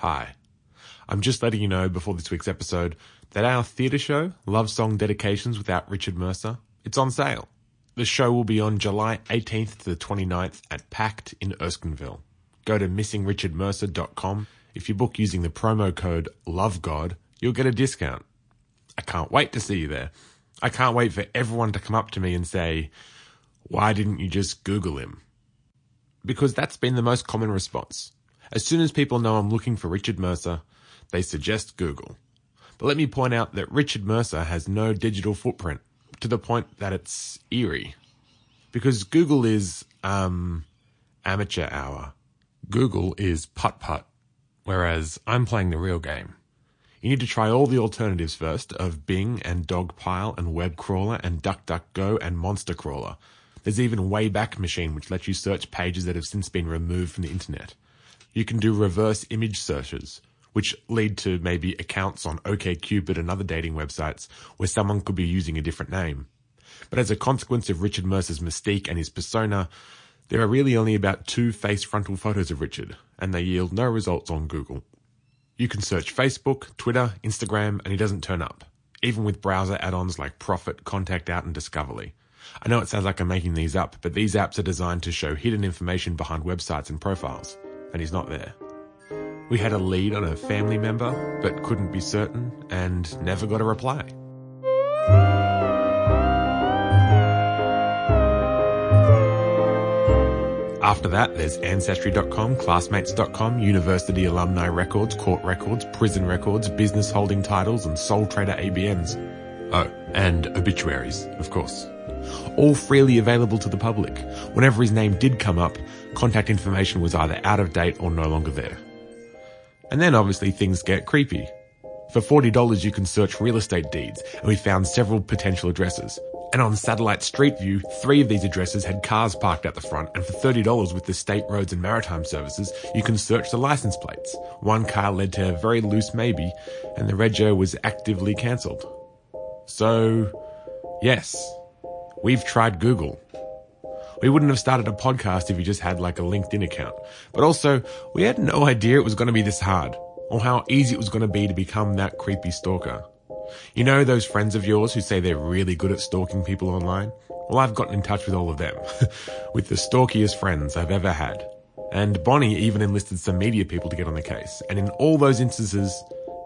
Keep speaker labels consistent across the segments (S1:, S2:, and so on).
S1: Hi. I'm just letting you know before this week's episode that our theatre show, Love Song Dedications without Richard Mercer, it's on sale. The show will be on July 18th to the 29th at Pact in Erskineville. Go to missingrichardmercer.com. If you book using the promo code LOVEGOD, you'll get a discount. I can't wait to see you there. I can't wait for everyone to come up to me and say, why didn't you just Google him? Because that's been the most common response. As soon as people know I'm looking for Richard Mercer, they suggest Google. But let me point out that Richard Mercer has no digital footprint to the point that it's eerie. Because Google is, um, amateur hour. Google is putt putt. Whereas I'm playing the real game. You need to try all the alternatives first of Bing and Dogpile and Webcrawler and DuckDuckGo and Monster Crawler. There's even Wayback Machine, which lets you search pages that have since been removed from the internet. You can do reverse image searches, which lead to maybe accounts on OKCupid and other dating websites where someone could be using a different name. But as a consequence of Richard Mercer's mystique and his persona, there are really only about two face frontal photos of Richard, and they yield no results on Google. You can search Facebook, Twitter, Instagram, and he doesn't turn up, even with browser add-ons like Prophet, Contact Out, and Discoverly. I know it sounds like I'm making these up, but these apps are designed to show hidden information behind websites and profiles, and he's not there. We had a lead on a family member, but couldn't be certain, and never got a reply. After that, there's Ancestry.com, Classmates.com, University Alumni Records, Court Records, Prison Records, Business Holding Titles, and Sole Trader ABNs. Oh, and obituaries, of course. All freely available to the public. Whenever his name did come up, contact information was either out of date or no longer there. And then obviously things get creepy. For $40 you can search real estate deeds, and we found several potential addresses. And on Satellite Street View, three of these addresses had cars parked at the front, and for $30 with the State Roads and Maritime Services, you can search the license plates. One car led to a very loose maybe, and the rego was actively cancelled. So, yes, we've tried Google. We wouldn't have started a podcast if you just had like a LinkedIn account. But also, we had no idea it was going to be this hard, or how easy it was going to be to become that creepy stalker. You know those friends of yours who say they're really good at stalking people online? Well, I've gotten in touch with all of them, with the stalkiest friends I've ever had. And Bonnie even enlisted some media people to get on the case. And in all those instances,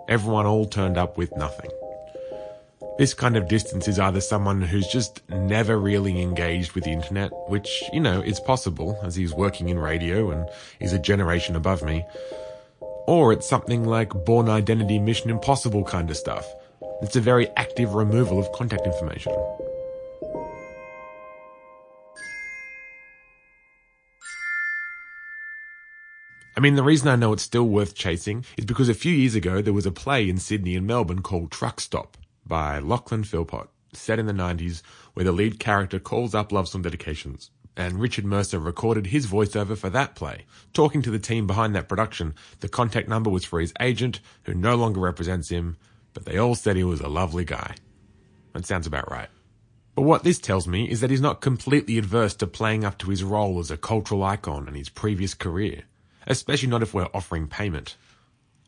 S1: everyone all turned up with nothing. This kind of distance is either someone who's just never really engaged with the internet, which, you know, is possible as he's working in radio and is a generation above me, or it's something like Bourne Identity Mission Impossible kind of stuff. It's a very active removal of contact information. I mean, the reason I know it's still worth chasing is because a few years ago there was a play in Sydney and Melbourne called Truck Stop by Lachlan Philpott, set in the 90s, where the lead character calls up love song dedications. And Richard Mercer recorded his voiceover for that play. Talking to the team behind that production, the contact number was for his agent, who no longer represents him, but they all said he was a lovely guy. That sounds about right. But what this tells me is that he's not completely adverse to playing up to his role as a cultural icon in his previous career, especially not if we're offering payment.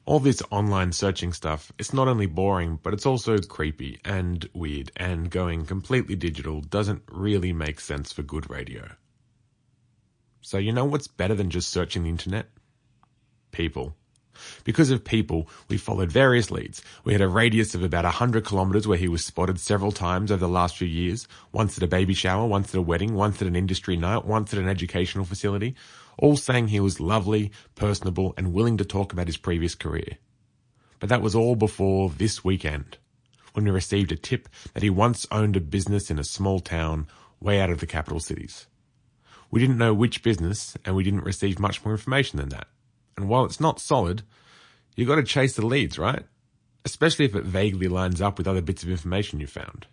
S1: All this online searching stuff, it's not only boring, but it's also creepy and weird, and going completely digital doesn't really make sense for good radio. So you know what's better than just searching the internet? People. Because of people, we followed various leads. We had a radius of about 100 kilometres where he was spotted several times over the last few years. Once at a baby shower, once at a wedding, once at an industry night, once at an educational facility. All saying he was lovely, personable, and willing to talk about his previous career. But that was all before this weekend, when we received a tip that he once owned a business in a small town way out of the capital cities. We didn't know which business, and we didn't receive much more information than that. And while it's not solid, you got to chase the leads, right? Especially if it vaguely lines up with other bits of information you found.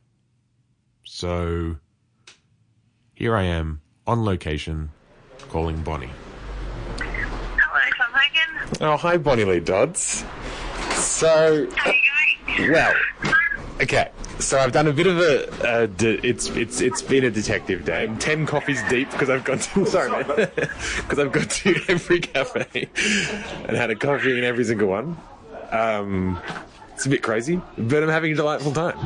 S1: So, here I am, on location, calling Bonnie.
S2: Hello, Tom Hogan.
S3: Oh, hi, Bonnie Lee Dodds. So,
S2: How are you going?
S3: well, okay.
S1: so I've done a bit of a. Uh, de- it's it's it's been a detective day. I'm ten coffees deep because I've gone to sorry because I've gone to every cafe and had a coffee in every single one. Um, it's a bit crazy, but I'm having a delightful time.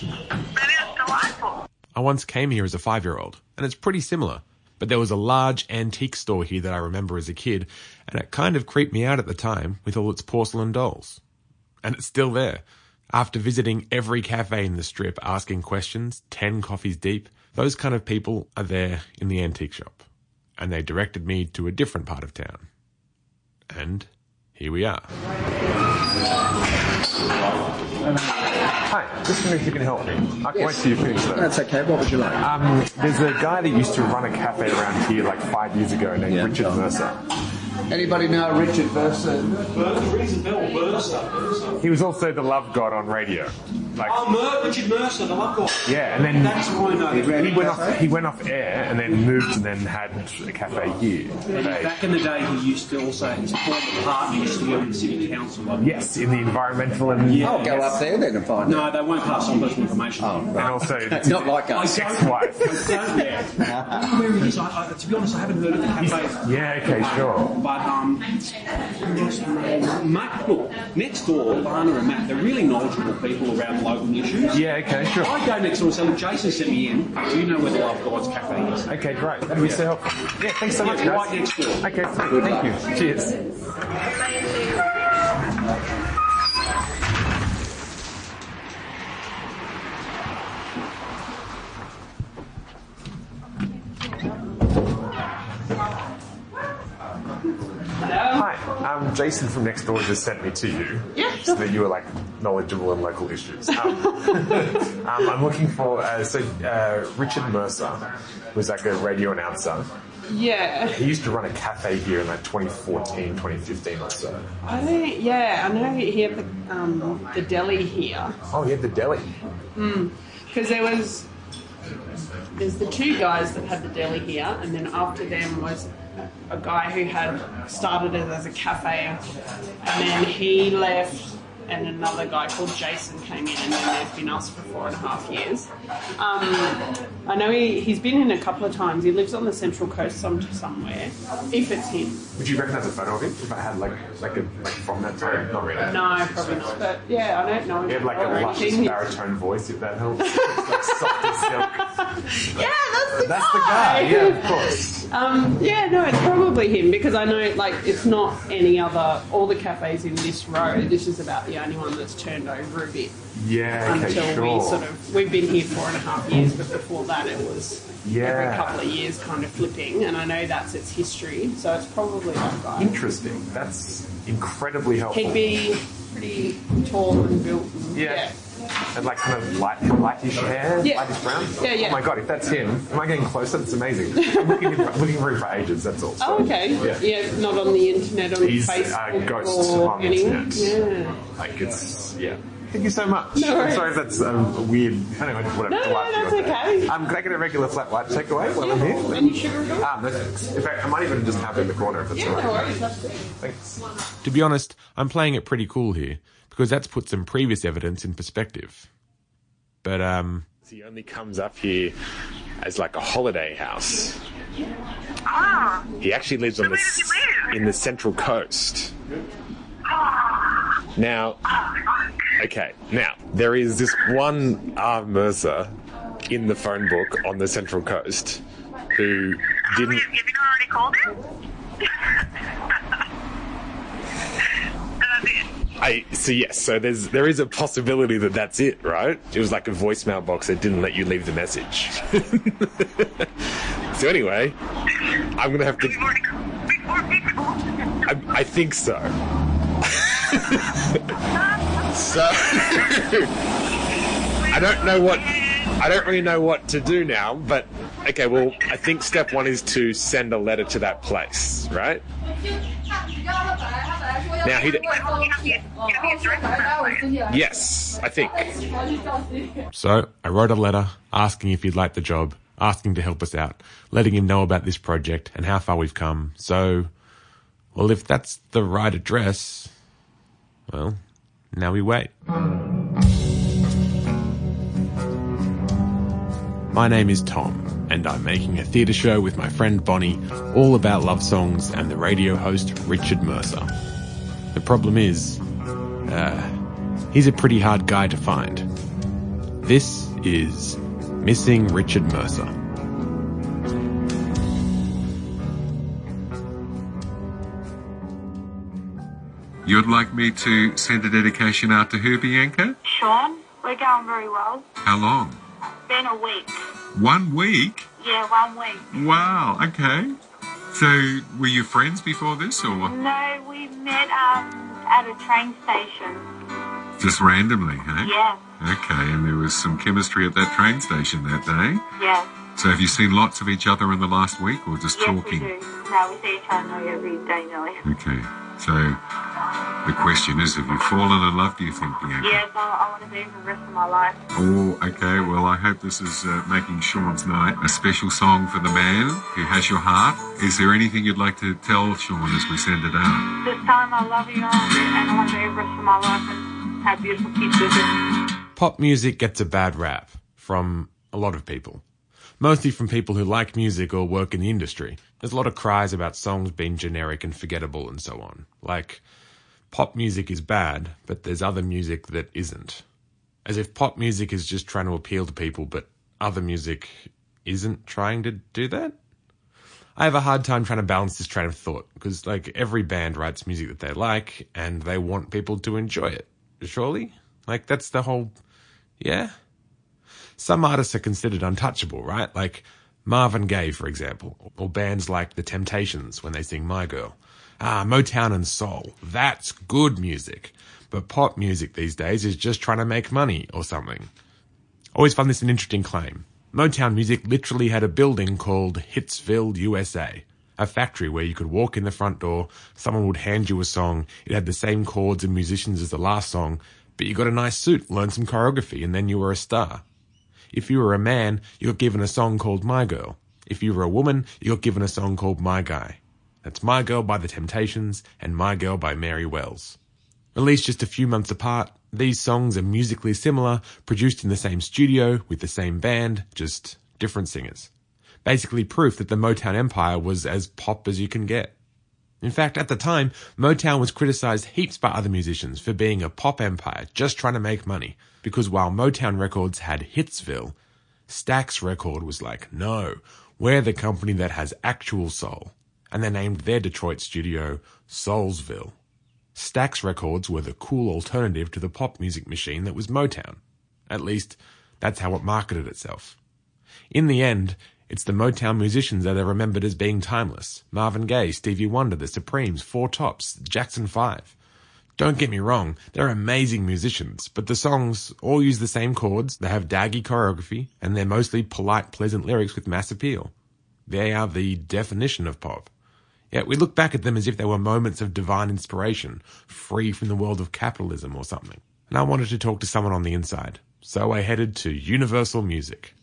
S2: That is delightful.
S1: I once came here as a five year old, and it's pretty similar. But there was a large antique store here that I remember as a kid, and it kind of creeped me out at the time with all its porcelain dolls. And it's still there. After visiting every cafe in the strip asking questions, 10 coffees deep, those kind of people are there in the antique shop. And they directed me to a different part of town. And here we are. Hi, just wondering if you can help me. I can wait till you finish that.
S3: That's okay. What would you like?
S1: Um, there's a guy that used to run a cafe around here like five years ago named
S3: Yeah.
S1: Richard Mercer.
S3: Anybody know Richard Mercer?
S4: rings a bell, Mercer.
S1: He was also the love god on radio. Like,
S4: Oh, Mer- Richard Mercer, the love guy.
S1: yeah, and then
S4: That's who I know.
S1: he went off. He went off air and then moved and then had a cafe here.
S4: Back in the day, he used to also, his former partner used to be on the city council. I
S1: yes, in the environmental and
S4: Yeah.
S3: I'll go up there then and find
S4: No, they won't pass on personal information.
S3: Oh,
S1: and
S3: right.
S1: also
S3: Not like
S4: I
S3: us.
S4: don't,
S1: ex-wife.
S4: I don't, yeah. I don't know where it is. I, I, to be honest, I haven't heard of the cafe.
S1: Yeah, okay, sure.
S4: But um, Matt, look, next door, Lana and Matt, they're really knowledgeable people around local issues.
S1: Yeah, okay, sure.
S4: I go next door and say, look, Jason sent me in. Do you know where the Love God's cafe is?
S1: Okay, great. That'd be so helpful. Yeah, thanks so much,
S4: Yeah,
S1: guys.
S4: right next door.
S1: Okay, sweet. Thank you. Cheers. Jason from next door just sent me to you.
S5: Yeah,
S1: So that you were like knowledgeable in local issues. Um, um, I'm looking for uh, so uh, Richard Mercer, was like a radio announcer.
S5: Yeah.
S1: He used to run a cafe here in like 2014, 2015 or so.
S5: I think, yeah, I know he had the, um, the deli here.
S1: Oh, he had the deli.
S5: Because there was, there's the two guys that had the deli here, and then after them was a guy who had started it as a cafe, and then he left, and another guy called Jason came in, and then there's been us for four and a half years. Um, I know he, he's been in a couple of times. He lives on the central coast some, somewhere, if it's him.
S1: Would you recognize a photo of him if I had like like a like from that time? Not really.
S5: No, probably not. But yeah, I don't know.
S1: He had like a
S5: anything.
S1: baritone voice, if that helps. like soft as silk.
S5: Yeah, that's the guy.
S1: That's the guy. Yeah, of course.
S5: Um, yeah, no, it's probably him because I know, like, it's not any other. All the cafes in this row. This is about the only one that's turned over a bit
S1: Yeah. Okay.
S5: until
S1: sure.
S5: we sort of. We've been here four and a half years, but before that, it was
S1: Yeah.
S5: every couple of years kind of flipping. And I know that's its history, so it's probably that guy.
S1: Interesting. That's incredibly helpful.
S5: He'd be pretty tall and built. And,
S1: Yeah. And like kind of light, lightish hair,
S5: Yeah.
S1: lightish brown.
S5: Yeah, yeah.
S1: Oh my god, if that's him, am I getting closer? That's amazing. I'm looking, for, looking for him for ages. That's all.
S5: Oh, okay.
S1: Yeah.
S5: Yeah. not on the internet, on
S1: He's, uh,
S5: Facebook
S1: ghost
S5: or
S1: on the internet.
S5: Yeah.
S1: Like it's yeah. Thank you so much.
S5: No worries.
S1: I'm sorry if that's um, weird. Anyway, whatever.
S5: No, no,
S1: Delightful
S5: that's
S1: birthday.
S5: okay.
S1: Um, can I get a regular flat white takeaway while I'm here?
S5: Any sugar at all?
S1: Um, in fact, I might even just have it in the corner if it's
S5: Yeah,
S1: all right.
S5: no worries.
S1: Thanks. To be honest, I'm playing it pretty cool here because that's put some previous evidence in perspective. But um, he only comes up here as like a holiday house.
S2: Ah,
S1: He actually lives on the
S2: does he live?
S1: in the Central Coast. Ah, Now, okay, now there is this one R. Mercer in the phone book on the Central Coast who didn't.
S2: you, have you not already called him?
S1: I so yes, so there's there is a possibility that that's it, right? It was like a voicemail box that didn't let you leave the message. so anyway, I'm gonna have to.
S2: We've already before people.
S1: I, I think so. so I don't know what I don't really know what to do now, but okay. Well, I think step one is to send a letter to that place, right?
S6: Now he.
S1: Yes, I think. So I wrote a letter asking if he'd like the job, asking to help us out, letting him know about this project and how far we've come. So, well, if that's the right address, well, now we wait. My name is Tom, and I'm making a theatre show with my friend Bonnie, all about love songs and the radio host Richard Mercer. The problem is, uh, he's a pretty hard guy to find. This is Missing Richard Mercer.
S6: You'd like me to send a dedication out to her, Bianca?
S2: Sean, we're going very well.
S6: How long?
S2: Been a week.
S6: One week?
S2: Yeah, one week.
S6: Wow, okay. So, were you friends before this, or
S2: No, we met um at a train station.
S6: just randomly, hey?
S2: Yeah,
S6: Okay, and there was some chemistry at that train station that day.
S2: yeah.
S6: So, have you seen lots of each other in the last week, or just
S2: Yes,
S6: talking?
S2: we do. No, we see each other every day nearly.
S6: Okay, so the question is, have you fallen in love, do you think, Bianca?
S2: Yes, I, I want to be for the rest of my life.
S6: Oh, okay. Well, I hope this is uh, making Sean's night a special song for the man who has your heart. Is there anything you'd like to tell Sean as we send it out?
S2: This time I love you and I want to be for the rest of my life and have beautiful kids with you.
S1: Pop music gets a bad rap from a lot of people. Mostly from people who like music or work in the industry. There's a lot of cries about songs being generic and forgettable and so on. Like, pop music is bad, but there's other music that isn't. As if pop music is just trying to appeal to people, but other music isn't trying to do that? I have a hard time trying to balance this train of thought because, like, every band writes music that they like and they want people to enjoy it. Surely? Like, that's the whole. Yeah? Some artists are considered untouchable, right? Like Marvin Gaye, for example, or bands like The Temptations when they sing My Girl. Ah, Motown and Soul. That's good music. But pop music these days is just trying to make money or something. Always found this an interesting claim. Motown music literally had a building called Hitsville, USA. A factory where you could walk in the front door, someone would hand you a song, it had the same chords and musicians as the last song, but you got a nice suit, learned some choreography, and then you were a star. If you were a man, you got given a song called My Girl. If you were a woman, you got given a song called My Guy. That's My Girl by The Temptations and My Girl by Mary Wells. Released just a few months apart, these songs are musically similar, produced in the same studio with the same band, just different singers. Basically proof that the Motown empire was as pop as you can get. In fact, at the time, Motown was criticized heaps by other musicians for being a pop empire just trying to make money. Because while Motown Records had Hitsville, Stax Record was like, no, we're the company that has actual soul. And they named their Detroit studio Soulsville. Stax Records were the cool alternative to the pop music machine that was Motown. At least, that's how it marketed itself. In the end, it's the Motown musicians that are remembered as being timeless. Marvin Gaye, Stevie Wonder, The Supremes, Four Tops, Jackson 5. Don't get me wrong, they're amazing musicians, but the songs all use the same chords, they have daggy choreography, and they're mostly polite, pleasant lyrics with mass appeal. They are the definition of pop. Yet we look back at them as if they were moments of divine inspiration, free from the world of capitalism or something. And I wanted to talk to someone on the inside, so I headed to Universal Music.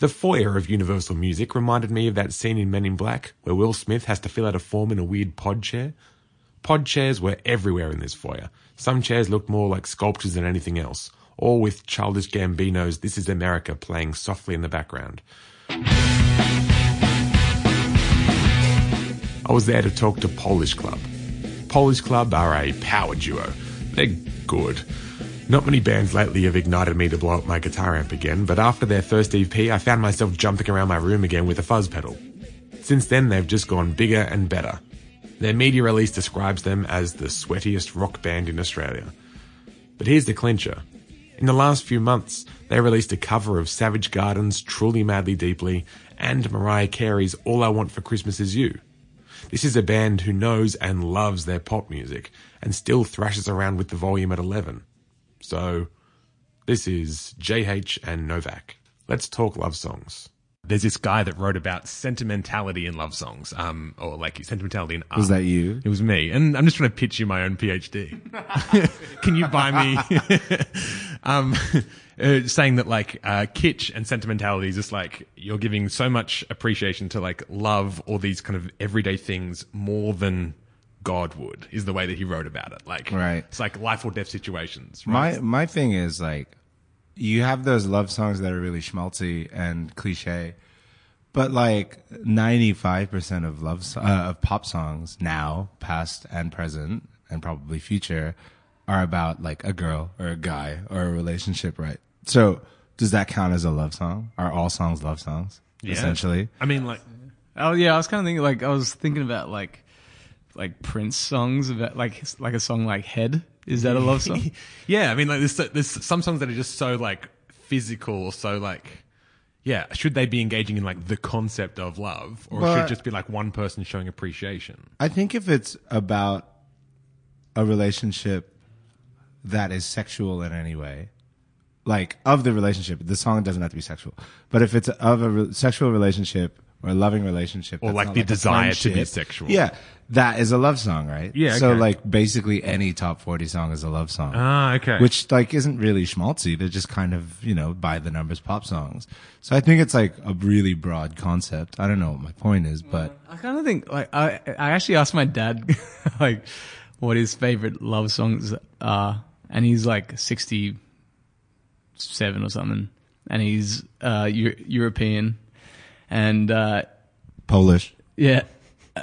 S1: The foyer of Universal Music reminded me of that scene in Men in Black where Will Smith has to fill out a form in a weird pod chair. Pod chairs were everywhere in this foyer. Some chairs looked more like sculptures than anything else, all with Childish Gambino's This Is America playing softly in the background. I was there to talk to Polish Club. Polish Club are a power duo. They're good. Not many bands lately have ignited me to blow up my guitar amp again, but after their first EP, I found myself jumping around my room again with a fuzz pedal. Since then, they've just gone bigger and better. Their media release describes them as the sweatiest rock band in Australia. But here's the clincher. In the last few months, they released a cover of Savage Garden's Truly Madly Deeply and Mariah Carey's All I Want for Christmas Is You. This is a band who knows and loves their pop music and still thrashes around with the volume at 11. So, this is JH and Novak. Let's talk love songs. There's this guy that wrote about sentimentality in love songs, um, or like sentimentality in art.
S7: Was that you?
S1: It was me, and I'm just trying to pitch you my own PhD. Can you buy me? um, uh, saying that like uh, kitsch and sentimentality is just like you're giving so much appreciation to like love or these kind of everyday things more than God would is the way that he wrote about it. Like,
S7: Right.
S1: It's like life or death situations. Right?
S7: My my thing is like you have those love songs that are really schmaltzy and cliche, but like ninety five percent of love so- uh, of pop songs now, past and present, and probably future, are about like a girl or a guy or a relationship, right? So does that count as a love song? Are all songs love songs? Essentially,
S1: I mean, like,
S8: Oh yeah, I was kind of thinking like I was thinking about like like Prince songs about like like a song like Head. Is that a love song?
S1: yeah, I mean, like, there's, there's some songs that are just so, like, physical or so, like, yeah, should they be engaging in, like, the concept of love? Or
S7: Well,
S1: should it just be, like, one person showing appreciation?
S7: I think if it's about a relationship that is sexual in any way, like of the relationship, the song doesn't have to be sexual. But if it's of a re- sexual relationship or a loving relationship,
S1: Or
S7: that's
S1: like
S7: not
S1: the
S7: a
S1: desire to be
S7: friendship,
S1: sexual.
S7: yeah, that is a love song, right?
S1: Yeah,
S7: So
S1: okay.
S7: like basically any top forty song is a love song.
S1: Ah, okay.
S7: Which like isn't really schmaltzy. They're just kind of you know by the numbers pop songs. So I think it's like a really broad concept. I don't know what my point is, but
S8: I kind of think like I I actually asked my dad like what his favorite love songs are, and he's like sixty seven or something, and he's uh Eu- European, and uh
S7: Polish.
S8: yeah,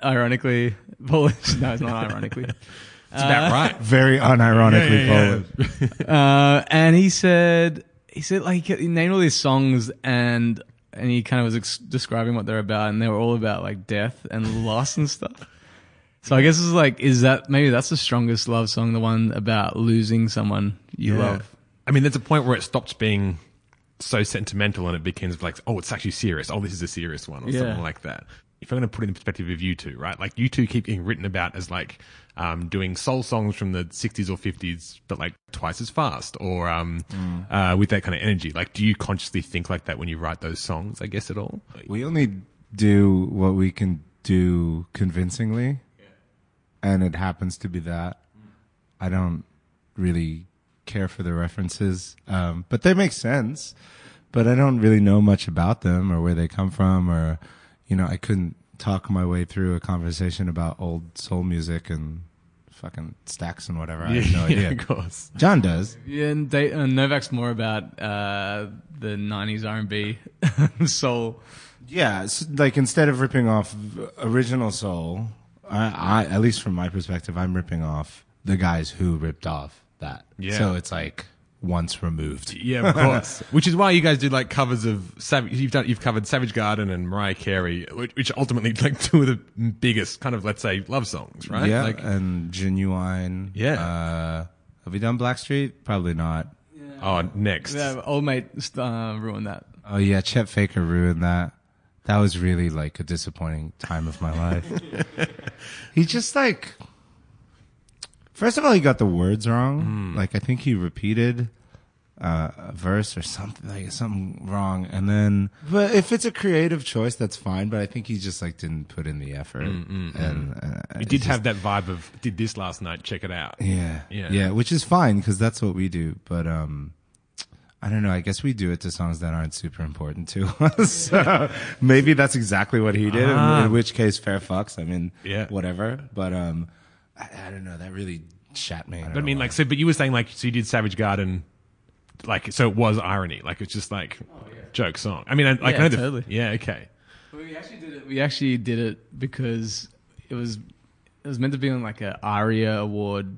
S8: ironically Polish. No, it's not ironically.
S1: It's about right.
S7: Very unironically
S1: Yeah, yeah,
S7: Polish.
S8: Uh, and he said, he said like he named all these songs and and he kind of was ex- describing what they're about, and they were all about like death and loss and stuff. So I guess it's like, is that maybe that's the strongest love song, the one about losing someone you love?
S1: I mean, there's a point where it stops being so sentimental and it becomes like, oh, it's actually serious. Oh, this is a serious one or
S8: Yeah.
S1: something like that. If I'm going to put it in the perspective of you two, right? Like you two keep getting written about as like um, doing soul songs from the 60s or 50s, but like twice as fast or um, uh, with that kind of energy. Like, do you consciously think like that when you write those songs? I guess at all.
S7: We only do what we can do convincingly, and it happens to be that. I don't really care for the references, um, but they make sense. But I don't really know much about them or where they come from, or you know, I couldn't talk my way through a conversation about old soul music and fucking Stax and whatever. I have no idea.
S1: of course.
S7: John does.
S8: Yeah, and they, uh, Novak's more about uh, the '90s R&B soul.
S7: Yeah, it's like instead of ripping off original soul, I, I at least from my perspective, I'm ripping off the guys who ripped off that.
S1: Yeah.
S7: So it's like once removed.
S1: Yeah, of course. which is why you guys do like covers of Savage. You've done, you've covered Savage Garden and Mariah Carey, which, which ultimately like two of the biggest kind of let's say love songs, right?
S7: Yeah,
S1: Like,
S7: and genuine.
S1: Yeah.
S7: Uh, have we done Blackstreet? Probably not.
S1: oh, next.
S8: Yeah, old mate uh, ruined that.
S7: Oh yeah, Chet Faker ruined that. That was really like a disappointing time of my life. he just like, first of all, he got the words wrong. Like I think he repeated uh, a verse or something like something wrong, and then. But if it's a creative choice, that's fine. But I think he just like didn't put in the effort, and uh,
S1: You did have that vibe of did this last night. Check it out.
S7: yeah,
S1: Yeah.
S7: yeah, which is fine because that's what we do. But um, I don't know. I guess we do it to songs that aren't super important to us. so maybe that's exactly what he did. in-
S1: Ah.
S7: In, which case, fair fucks. I mean,
S1: Yeah.
S7: whatever. But um, I, I don't know. That really shat me.
S1: But I mean, like, so, but you were saying like, so you did Savage Garden, like, so it was irony, like it's just like joke song. I mean, I, like,
S8: Yeah,
S1: I know the-
S8: totally.
S1: yeah, okay.
S8: We actually did it. We actually did it because it was it was meant to be on like a ARIA award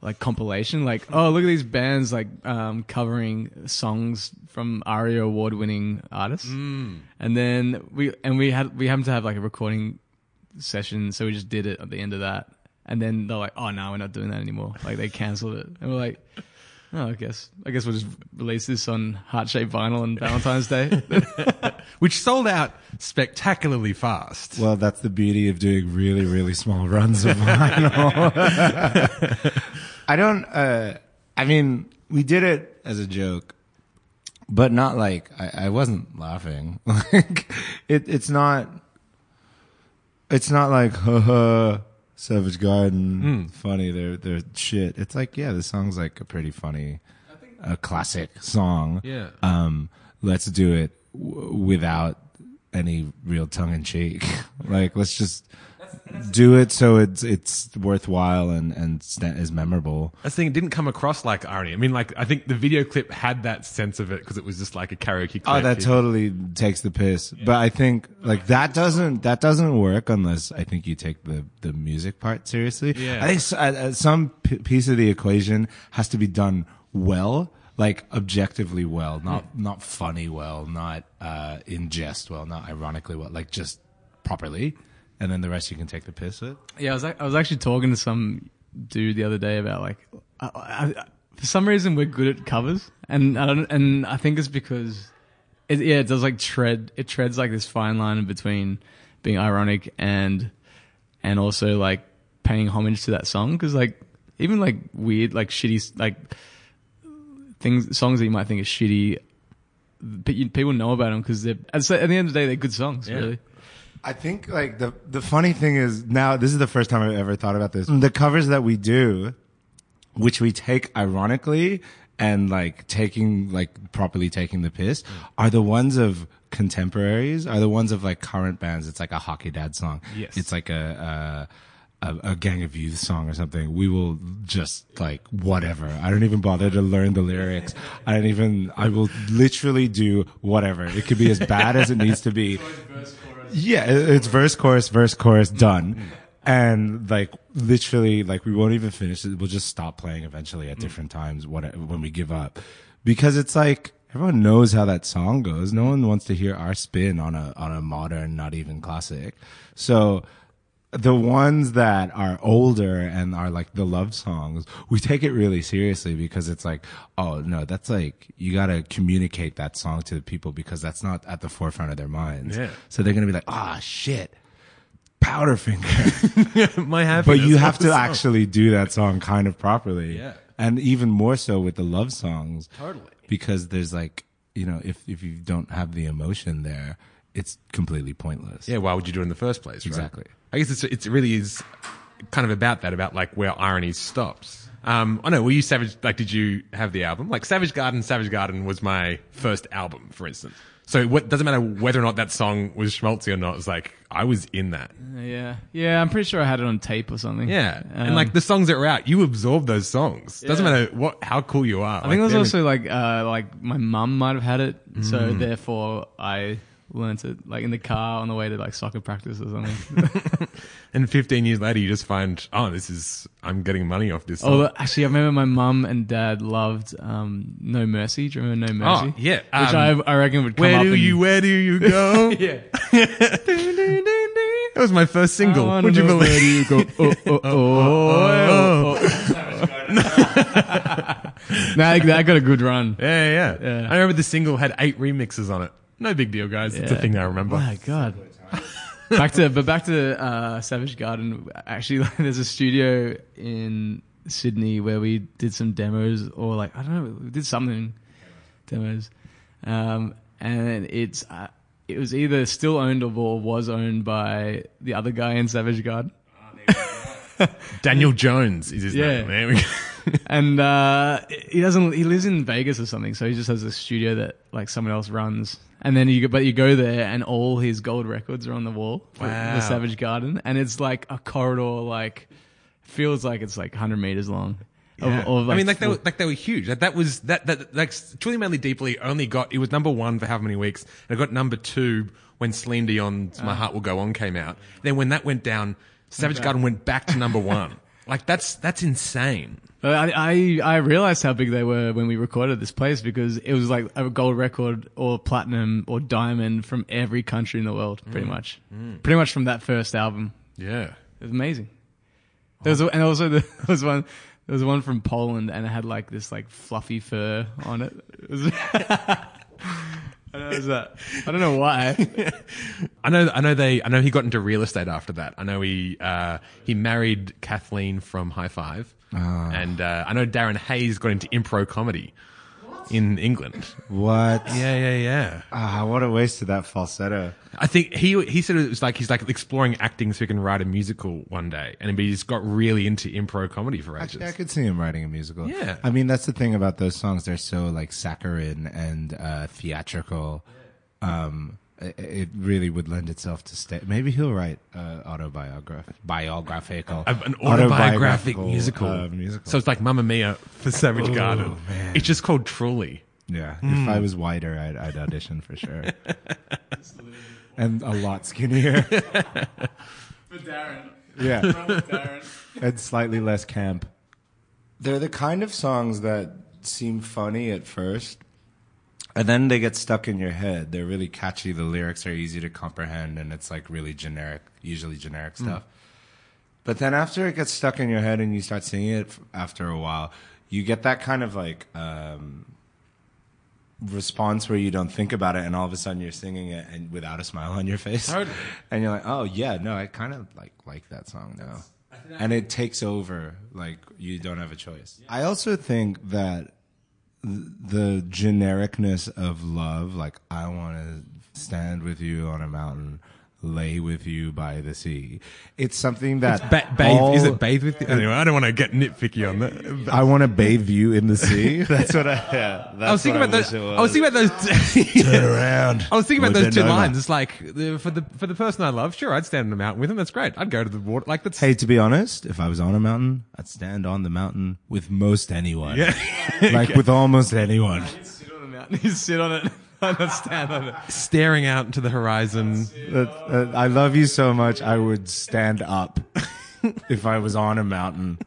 S8: like compilation. Like, oh look at these bands like um, covering songs from ARIA award winning artists. And then we and we had we happened to have like a recording session, so we just did it at the end of that. And then they're like, "Oh no, we're not doing that anymore." Like they cancelled it, and we're like, "Oh, I guess I guess we'll just release this on heart shaped vinyl on Valentine's Day."
S1: Which sold out spectacularly fast.
S7: Well, that's the beauty of doing really, really small runs of vinyl. I don't. Uh, I mean, we did it as a joke, but not like I, I wasn't laughing. Like it, it's not. It's not like haha, Savage Garden, funny. They're they're shit. It's like yeah, this song's like a pretty funny, a classic song.
S1: Yeah.
S7: Um, let's do it w- without any real tongue in cheek. like let's just do it so it's it's worthwhile and and is memorable.
S1: I think it didn't come across like irony. I mean, like I think the video clip had that sense of it because it was just like a karaoke. clip.
S7: Oh, that totally takes the piss. But I think like that doesn't that doesn't work unless I think you take the the music part seriously.
S1: Yeah.
S7: I think uh, some p- piece of the equation has to be done well, like objectively well, not not funny well, not uh, in jest well, not ironically well, like just properly, and then the rest you can take the piss with.
S8: Yeah, I was I was actually talking to some dude the other day about like, I, I, I- for some reason we're good at covers, and I don't, and I think it's because, it, yeah, it does like tread, it treads like this fine line in between being ironic and, and also like paying homage to that song because like even like weird like shitty like things songs that you might think are shitty. But you, people know about them because they're at the at the end of the day they're good songs. Really,
S7: I think like the the funny thing is now this is the first time I've ever thought about this. The covers that we do, which we take ironically and like taking like properly taking the piss, mm. are the ones of contemporaries, are the ones of like current bands. It's like a Hockey Dad song.
S1: Yes.
S7: It's like a. a a, a gang of youth song or something. We will just like whatever. I don't even bother to learn the lyrics. I don't even. I will literally do whatever. It could be as bad as it needs to be. Yeah, it's verse, chorus, verse, chorus, done. And like literally, like we won't even finish it. We'll just stop playing eventually at different times when when we give up, because it's like everyone knows how that song goes. No one wants to hear our spin on a on a modern, not even classic. So the ones that are older and are like the love songs, we take it really seriously because it's like, oh no, that's like you got to communicate that song to the people because that's not at the forefront of their minds.
S1: Yeah.
S7: So they're gonna be like, ah, shit, Powderfinger.
S1: my happiness.
S7: but you have to
S1: song.
S7: actually do that song kind of properly.
S1: Yeah.
S7: And even more so with the love songs.
S1: Totally.
S7: Because there's like, you know, if if you don't have the emotion there, it's completely pointless.
S1: Yeah, why would you do it in the first place? Right?
S7: Exactly.
S1: I guess it's it's it really is kind of about that, about like where irony stops. Um, I know. Were you Savage? Like, did you have the album? Like, Savage Garden. Savage Garden was my first album, for instance. So it doesn't matter whether or not that song was schmaltzy or not. It's like I was in that.
S8: yeah, yeah. I'm pretty sure I had it on tape or something.
S1: Yeah, and
S8: Um,
S1: like the songs that were out, you absorb those songs. Doesn't matter what how cool you are.
S8: I think it was also like uh, like my mum might have had it, so therefore I learnt it like in the car on the way to like soccer practice or something.
S1: And 15 years later, you just find, oh, this is I'm getting money off this. Song.
S8: Although actually, I remember my mum and dad loved um, No Mercy. Do you remember No Mercy?
S1: Oh, yeah,
S8: which
S1: um,
S8: I, I reckon would come
S1: where
S8: up.
S1: do
S8: in-
S1: you where do you go?
S8: Yeah.
S1: That was my first single. Would you believe?
S8: Where do you go? Oh, oh, oh, oh, oh. nah, that got a good run.
S1: Yeah, yeah,
S8: Yeah.
S1: I remember the single had eight remixes on it. No big deal, guys. It's a
S8: Yeah.
S1: thing I remember.
S8: My God. back to but back to uh, Savage Garden. Actually, like, there's a studio in Sydney where we did some demos, or like I don't know, we did something demos, um, and it's uh, it was either still owned or was owned by the other guy in Savage Garden.
S1: Daniel Jones is his
S8: Yeah.
S1: name. There we go.
S8: and uh, he doesn't. He lives in Vegas or something, so he just has a studio that like someone else runs. And then you, go- but you go there, and all his gold records are on the wall for
S1: Wow.
S8: the Savage Garden, and it's like a corridor, like feels like it's like 100 meters long. Of-
S1: Yeah.
S8: of,
S1: I mean, like they were, like they were huge. Like that was that that like truly madly deeply only got it was number one for how many weeks, and it got number two when Celine Dion's "My ah. Heart Will Go On" came out. Then when that went down, Savage Garden went back to number one. Like that's that's insane.
S8: But I, I I realized how big they were when we recorded this place because it was like a gold record or platinum or diamond from every country in the world, pretty
S1: Mm.
S8: much, pretty much from that first album.
S1: Yeah.
S8: It was amazing. There was, and also there was one. There was one from Poland, and it had like this like fluffy fur on it. It was- I don't know, was that. I don't know why.
S1: I know, I know they, I know he got into real estate after that. I know he, uh, he married Kathleen from Hi-5, and uh, I know Darren Hayes got into impro comedy in England.
S7: What?
S1: Yeah, yeah, yeah.
S7: Ah, what a waste of that falsetto.
S1: I think he he said it was like he's like exploring acting so he can write a musical one day, and he just got really into impro comedy for ages.
S7: Actually, I could see him writing a musical.
S1: Yeah.
S7: I mean, that's the thing about those songs. They're so like saccharine and uh, theatrical. Um, it, it really would lend itself to stay. Maybe he'll write uh, autobiograph biographical,
S1: an autobiographic
S7: autobiographical,
S1: musical.
S7: uh, musical.
S1: So it's like Mamma Mia for Savage Garden.
S7: man.
S1: It's just called Truly.
S7: yeah,
S1: Hmm.
S7: if I was whiter, I'd, I'd audition for sure. and a lot skinnier.
S8: For Darren.
S7: yeah.
S8: Darren.
S7: and slightly less camp. They're the kind of songs that seem funny at first, and then they get stuck in your head. They're really catchy. The lyrics are easy to comprehend, and it's like really generic, usually generic stuff. But then after it gets stuck in your head and you start singing it after a while, you get that kind of like um, response where you don't think about it, and all of a sudden you're singing it and without a smile on your face, and you're like, oh yeah, no, I kind of like like that song now, and it takes over. Like you don't have a choice. I also think that th- the genericness of love, like I want to stand with you on a mountain, lay with you by the sea. It's something that
S1: Ba- bathe, is it bathe with you? Anyway, I don't want to get nitpicky on that.
S7: I want to bathe you in the sea. That's what I. Yeah, that's
S1: I was thinking about
S7: wish
S1: those.
S7: it
S1: I was thinking about those.
S7: Turn around.
S1: I was thinking about those two
S7: at Noma.
S1: lines. It's like the, for the for the person I love, sure, I'd stand on the mountain with him. That's great. I'd go to the water. Like that's
S7: Hey, to be honest, if I was on a mountain, I'd stand on the mountain with most anyone.
S1: yeah.
S7: like with almost anyone.
S8: Sit on the mountain. You sit on it. I don't stand on it.
S1: staring out into the horizon.
S7: Uh, uh, I love you so much. I would stand up if I was on a mountain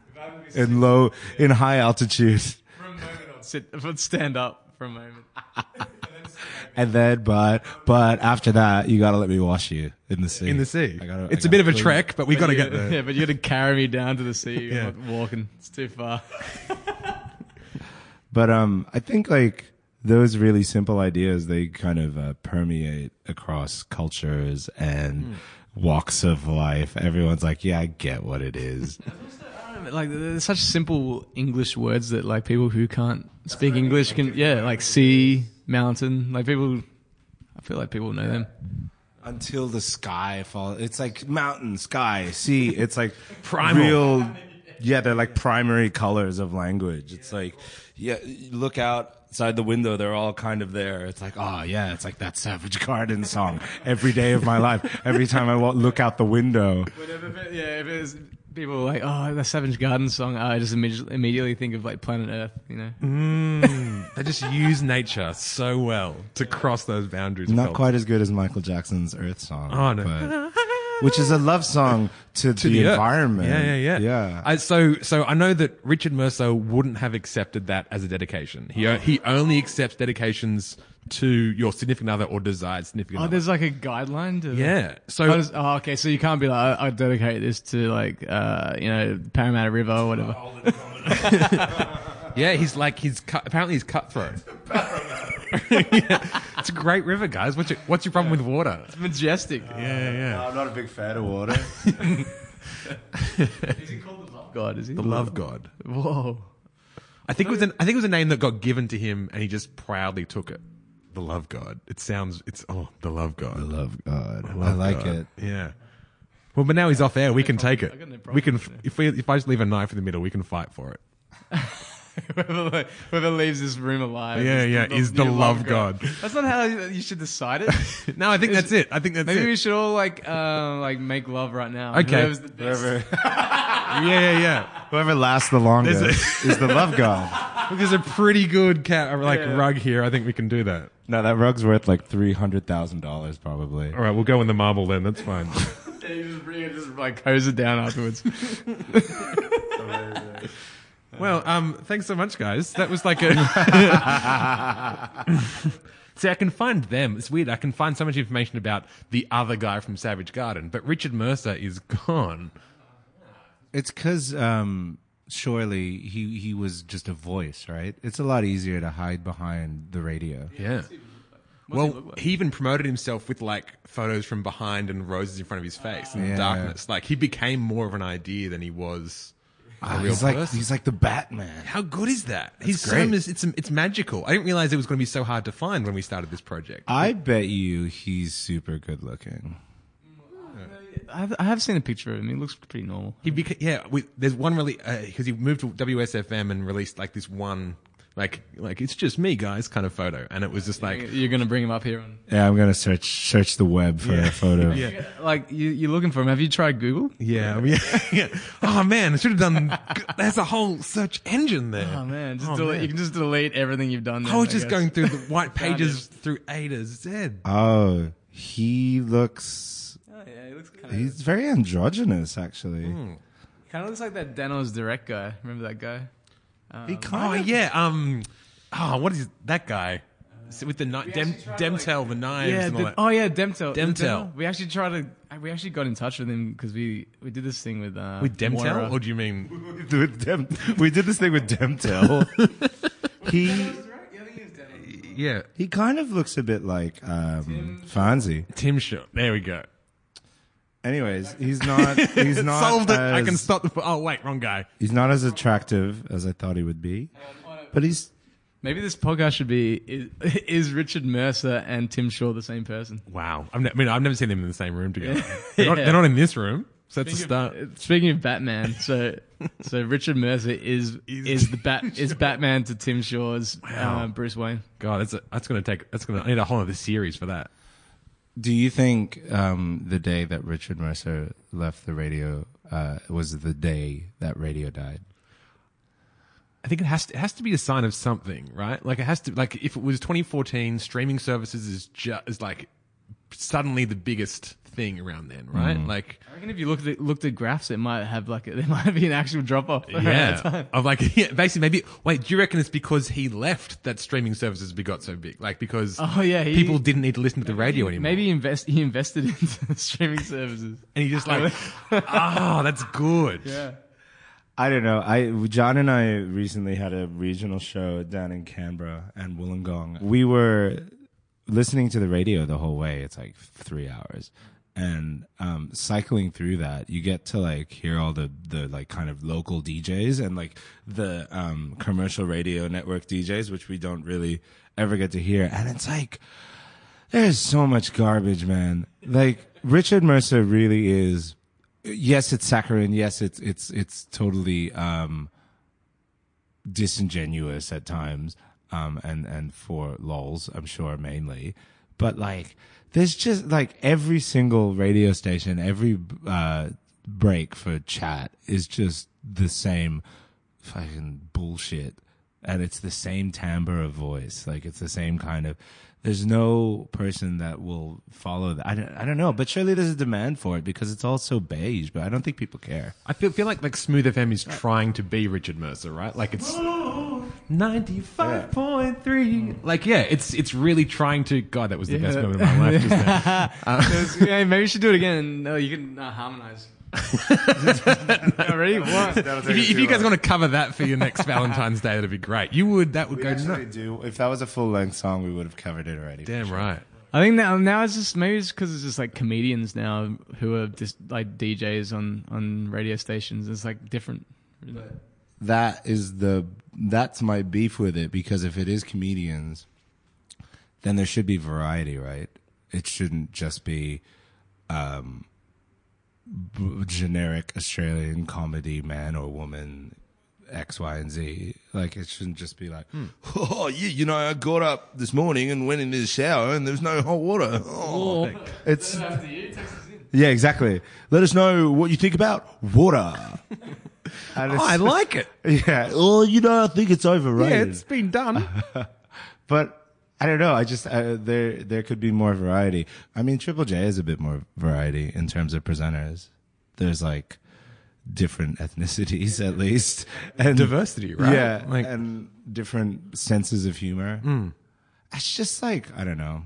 S7: in low, in high altitude,
S8: For a moment, I'd sit. I'd stand up for a moment.
S7: and then, but, but after that, you gotta let me wash you in the sea.
S1: In the sea.
S7: I gotta-
S1: it's
S7: I
S1: a bit of a
S7: clean-
S1: trek, but we got to
S8: You
S1: get
S8: gotta-
S1: there.
S8: Yeah, but you got to carry me down to the sea.
S1: Yeah.
S8: Walking. It's too far.
S7: But um, I think like those really simple ideas they kind of uh, permeate across cultures and walks of life. Everyone's like, yeah, I get what it is.
S8: like there's such simple English words that like people who can't speak English can yeah like sea mountain like people I feel like people know them
S7: Until the sky falls, it's like mountain, sky, sea. It's like
S1: Primal.
S7: real. Yeah, they're like primary colors of language. It's like, yeah, you look outside the window, they're all kind of there. It's like, oh yeah, it's like that Savage Garden song. Every day of my life, every time I wa- look out the window,
S8: yeah if it's people are like oh the Savage Garden song I just immediately immediately think of like Planet Earth you know
S1: Mm. They just use nature so well to cross those boundaries.
S7: not quite as good as Michael Jackson's Earth song.
S1: Oh, no.
S7: but- which is a love song to,
S1: to
S7: the,
S1: earth.
S7: environment.
S1: Yeah, yeah, yeah.
S7: yeah.
S1: I, so, so I know that Richard Mercer wouldn't have accepted that as a dedication. He o- he only accepts dedications to your significant other or desired significant
S8: oh
S1: other.
S8: there's like a guideline to
S1: Yeah. So
S8: Oh, there's- oh, okay so you can't be like I, I dedicate this to like uh you know Parramatta River or whatever
S1: yeah, he's like he's cut, apparently he's cutthroat. yeah. It's a great river, guys. What's your what's your problem with water?
S8: it's majestic
S1: Yeah, yeah.
S7: I'm not a big fan of water.
S8: is he called the love god is he
S1: The love god.
S8: whoa
S1: I think it was an I think it was a name that got given to him, and he just proudly took it. The love god. It sounds. It's oh, the love god.
S7: I love God. I
S1: Love
S7: like
S1: God.
S7: it.
S1: Yeah. Well, but now he's off air. We can take it.
S8: Got no problem
S1: We can
S8: with it.
S1: if we if I just leave a knife in the middle, we can fight for it.
S8: whoever, whoever leaves this room alive
S1: Yeah, yeah, is the
S8: new
S1: love god.
S8: That's not how you should decide it.
S1: No, I think that's it. I think that's
S8: Maybe
S1: it.
S8: we should all like uh, like make love right now.
S1: Okay.
S8: The.
S7: Whoever,
S1: yeah, yeah, yeah.
S7: whoever lasts the longest
S1: There's
S7: is the love God.
S1: Look, there's a pretty good cat like
S8: Yeah.
S1: rug here. I think we can do that.
S7: No, that rug's worth like three hundred thousand dollars probably.
S1: All right, we'll go in the marble then. That's fine.
S8: Yeah, you just bring it, just like hose it down afterwards.
S1: Well, um, thanks so much, guys. That was like a. See, I can find them. It's weird. I can find so much information about the other guy from Savage Garden, but Richard Mercer is gone.
S7: It's because um, surely he he was just a voice, right? It's a lot easier to hide behind the radio.
S1: Yeah. Well, he even promoted himself with like photos from behind and roses in front of his face in
S7: Yeah.
S1: darkness. Like he became more of an idea than he was a
S7: Ah,
S1: real
S7: he's like
S1: person.
S7: he's like the Batman.
S1: How good is that? He's so
S7: great.
S1: mis- it's it's magical. I didn't realize it was going to be so hard to find when we started this project.
S7: I bet you he's super good looking.
S8: I have, I have seen a picture of him. He looks pretty normal.
S1: He beca- yeah. We, there's one really because he moved to WSFM and released like this one like like it's just me, guys, kind of photo, and it was just like
S8: You're gonna bring him up here. On,
S7: Yeah, I'm gonna search search the web for a photo.
S1: yeah.
S8: like you, you're looking for him. Have you tried Google?
S1: Yeah, yeah, yeah. Oh man, I should have done. There's a whole search engine there.
S8: Oh man, just
S1: Oh,
S8: delete,
S1: man.
S8: you can just delete everything you've done.
S1: I was
S8: then,
S1: just
S8: guess.
S1: going through the white pages through A to Z.
S7: Oh, he looks.
S8: Oh, yeah, he looks kind
S7: He's very androgynous, actually.
S1: Hmm.
S8: Kind of looks like that Danoz Direct guy. Remember that guy?
S7: He
S1: Oh
S7: of.
S1: yeah, um, oh what is that guy So with the kni- dem, Demtel, the knives,
S8: Yeah.
S1: and all
S8: the-
S1: that.
S8: oh yeah, Demtel.
S1: Demtel.
S8: We actually tried to. We actually got in touch with him because we we did this thing with uh,
S1: with Demtel,
S8: Moira.
S1: or do you mean?
S7: With Dem- we did this thing with Demtel. he
S1: Yeah,
S7: he kind of looks a bit like um, Fonzie.
S1: Tim Shaw. There we go.
S7: Anyways, he's not. He's not.
S1: Solved it.
S7: As,
S1: I can stop the. Oh wait, wrong guy.
S7: He's not as attractive as I thought he would be, but he's.
S8: Maybe this podcast should be is, is Richard Mercer and Tim Shaw the same person?
S1: Wow. I've ne- I mean, I've never seen them in the same room together. They're, not,
S8: Yeah.
S1: they're not in this room, so that's a start.
S8: Speaking of Batman, so so Richard Mercer is is the bat is Batman to Tim Shaw's
S1: Wow.
S8: uh, Bruce Wayne.
S1: God, that's a, that's going to take. That's going to. I need a whole other series for that.
S7: Do you think um, the day that Richard Mercer left the radio uh, was the day that radio died?
S1: I think it has to, it has to be a sign of something, right? Like it has to like if it was 2014, streaming services is just is like suddenly the biggest thing around then, right? Mm. Like
S8: I reckon if you looked at looked at graphs, it might have like a, there might be an actual drop off.
S1: yeah, of like yeah, basically maybe. Wait, do you reckon it's because he left that streaming services got so big? Like because
S8: Oh, yeah, he-
S1: people didn't need to listen to the radio anymore.
S8: Maybe he invest he invested into streaming services.
S1: and he just like, oh, that's good.
S8: Yeah.
S7: I don't know. I John and I recently had a regional show down in Canberra and Wollongong. We were listening to the radio the whole way. It's like three hours, and um, cycling through that, you get to like hear all the the like kind of local DJs and like the um, commercial radio network DJs, which we don't really ever get to hear. And it's like there's so much garbage, man. Like Richard Mercer really is. Yes, it's saccharine. Yes, it's it's it's totally um, disingenuous at times, um, and and for lols, I'm sure mainly. But like, there's just like every single radio station, every uh, break for chat is just the same fucking bullshit, and it's the same timbre of voice. Like it's the same kind of. There's no person that will follow that. I don't, I don't know, but surely there's a demand for it because it's all so beige. But I don't think people care.
S1: I feel feel like like Smooth FM is trying to be Richard Mercer, right? Like it's ninety five point three. Like yeah, it's it's really trying to. God, that was the best moment of my life. Just now.
S8: There's- yeah, maybe you should do it again. No, you can uh, harmonize. Already? What?
S1: if, you, if you guys want to cover that for your next Valentine's Day, that'd be great. You would. That would go nuts.
S7: do. If that was a full length song, we would have covered it already.
S1: Damn right.
S8: I think now now it's just maybe it's because it's just like comedians now who are just like DJs on on radio stations. It's like different.
S7: That is the that's my beef with it because if it is comedians then there should be variety right? It shouldn't just be um b- generic australian comedy man or woman x y and z. Like it shouldn't just be like oh yeah you know i got up this morning and went into the shower and there's no hot water. Oh. it's yeah exactly. Let us know what you think about water And it's-
S1: I like it.
S7: yeah. Well, you know, I think it's overrated.
S1: Yeah, it's been done.
S7: but I don't know. I just uh, there there could be more variety. I mean, Triple J is a bit more variety in terms of presenters. There's like different ethnicities at least and
S1: Diversity, right?
S7: Yeah,
S1: Like-
S7: and different senses of humor. It's just like I don't know.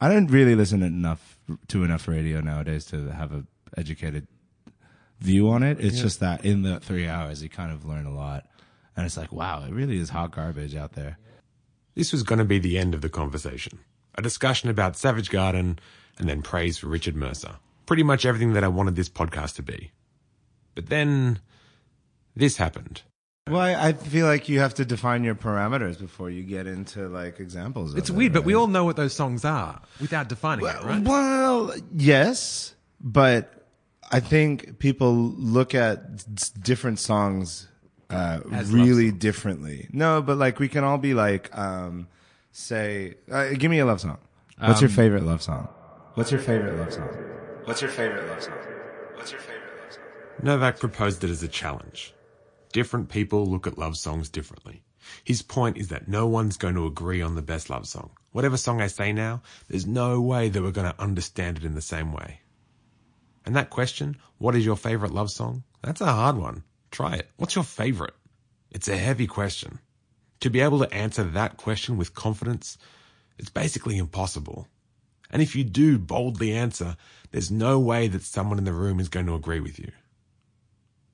S7: I don't really listen enough to enough radio nowadays to have a educated view on it. It's just that in the three hours, you kind of learn a lot, and it's like, wow, it really is hot garbage out there.
S1: This was going to be the end of the conversation. A discussion about Savage Garden and then praise for Richard Mercer. Pretty much everything that I wanted this podcast to be. But then this happened.
S7: Well, I I feel like you have to define your parameters before you get into like examples. Of
S1: It's
S7: it,
S1: weird, but we all know what those songs are without defining it, right?
S7: Well, yes, but I think people look at different songs uh,
S1: As love
S7: really differently. No, but like we can all be like, um, say, uh, give me a love song. What's your
S1: Um,
S7: favorite love song? What's your favorite love song? What's your favorite love song? What's your favorite love song?
S1: Novak proposed it as a challenge. Different people look at love songs differently. His point is that no one's going to agree on the best love song. Whatever song I say now, there's no way that we're going to understand it in the same way. And that question, what is your favorite love song? That's a hard one. Try it. What's your favorite? It's a heavy question. To be able to answer that question with confidence, it's basically impossible. And if you do boldly answer, there's no way that someone in the room is going to agree with you.